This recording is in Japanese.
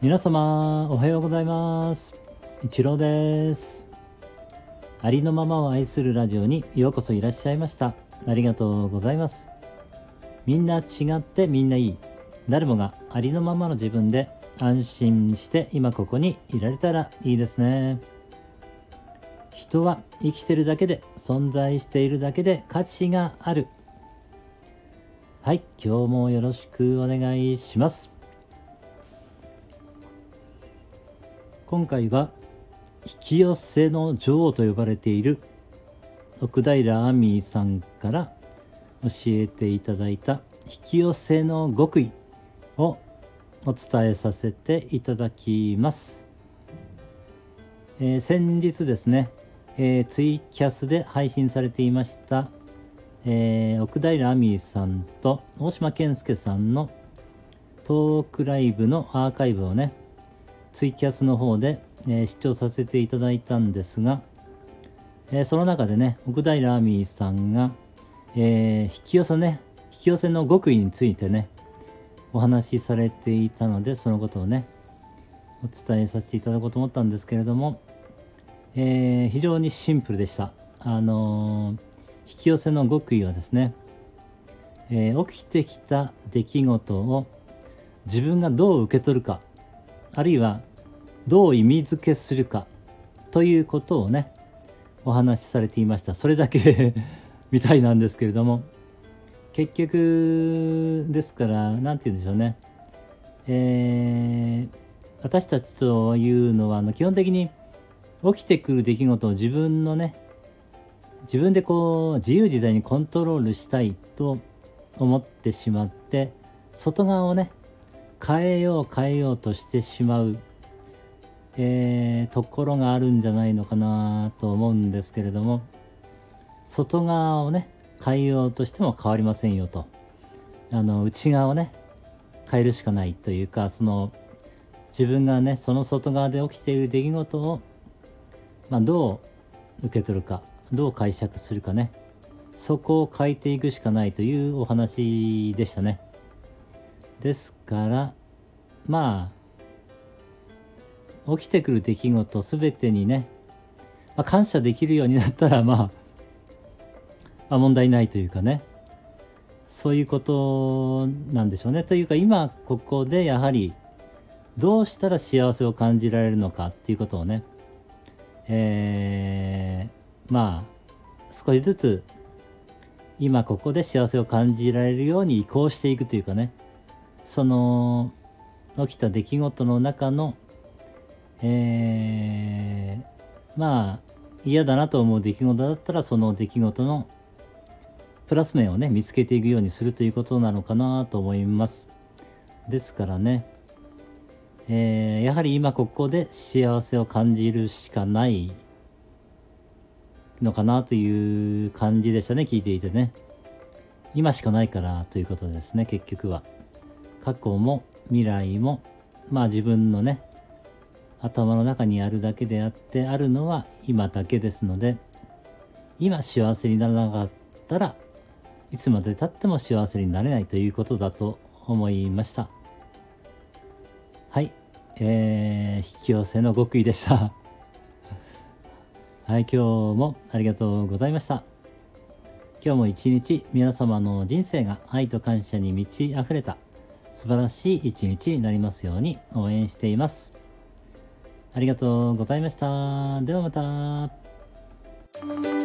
皆様おはようございます。一郎です。ありのままを愛するラジオにようこそいらっしゃいました。ありがとうございます。みんな違ってみんないい。誰もがありのままの自分で安心して今ここにいられたらいいですね。人は生きてるだけで存在しているだけで価値がある。はい今日もよろしくお願いします。今回は引き寄せの女王と呼ばれている奥平亜美さんから教えていただいた引き寄せの極意をお伝えさせていただきます、えー、先日ですね、えー、ツイキャスで配信されていました、えー、奥平亜美さんと大島健介さんのトークライブのアーカイブをねツイキャスの方で、えー、視聴させていただいたんですが、えー、その中でね、奥平亜美さんが、えー、引き寄せね、引き寄せの極意についてね、お話しされていたので、そのことをね、お伝えさせていただこうと思ったんですけれども、えー、非常にシンプルでした。あのー、引き寄せの極意はですね、えー、起きてきた出来事を自分がどう受け取るか、あるいはどう意味付けするかということをねお話しされていました。それだけ みたいなんですけれども。結局ですから何て言うんでしょうね。えー、私たちというのはあの基本的に起きてくる出来事を自分のね自分でこう自由自在にコントロールしたいと思ってしまって外側をね変えよう変えようとしてしまうえー、ところがあるんじゃないのかなと思うんですけれども外側をね変えようとしても変わりませんよと。あの内側をね変えるしかないというかその自分がねその外側で起きている出来事を、まあ、どう受け取るかどう解釈するかね。そこを変えていくしかないというお話でしたね。ですからまあ起きてくる出来事全てにね、まあ、感謝できるようになったら、まあ、まあ問題ないというかね。そういうことなんでしょうね。というか今ここでやはりどうしたら幸せを感じられるのかっていうことをね。えー、まあ少しずつ今ここで幸せを感じられるように移行していくというかね。その起きた出来事の中のえー、まあ嫌だなと思う出来事だったらその出来事のプラス面をね見つけていくようにするということなのかなと思います。ですからね、えー、やはり今ここで幸せを感じるしかないのかなという感じでしたね聞いていてね。今しかないからということですね結局は。過去も未来もまあ自分のね頭の中にあるだけであってあるのは今だけですので今幸せにならなかったらいつまでたっても幸せになれないということだと思いました。はい。えー、引き寄せの極意でした。はい今日もありがとうございました。今日も一日皆様の人生が愛と感謝に満ち溢れた素晴らしい一日になりますように応援しています。ありがとうございました。ではまた。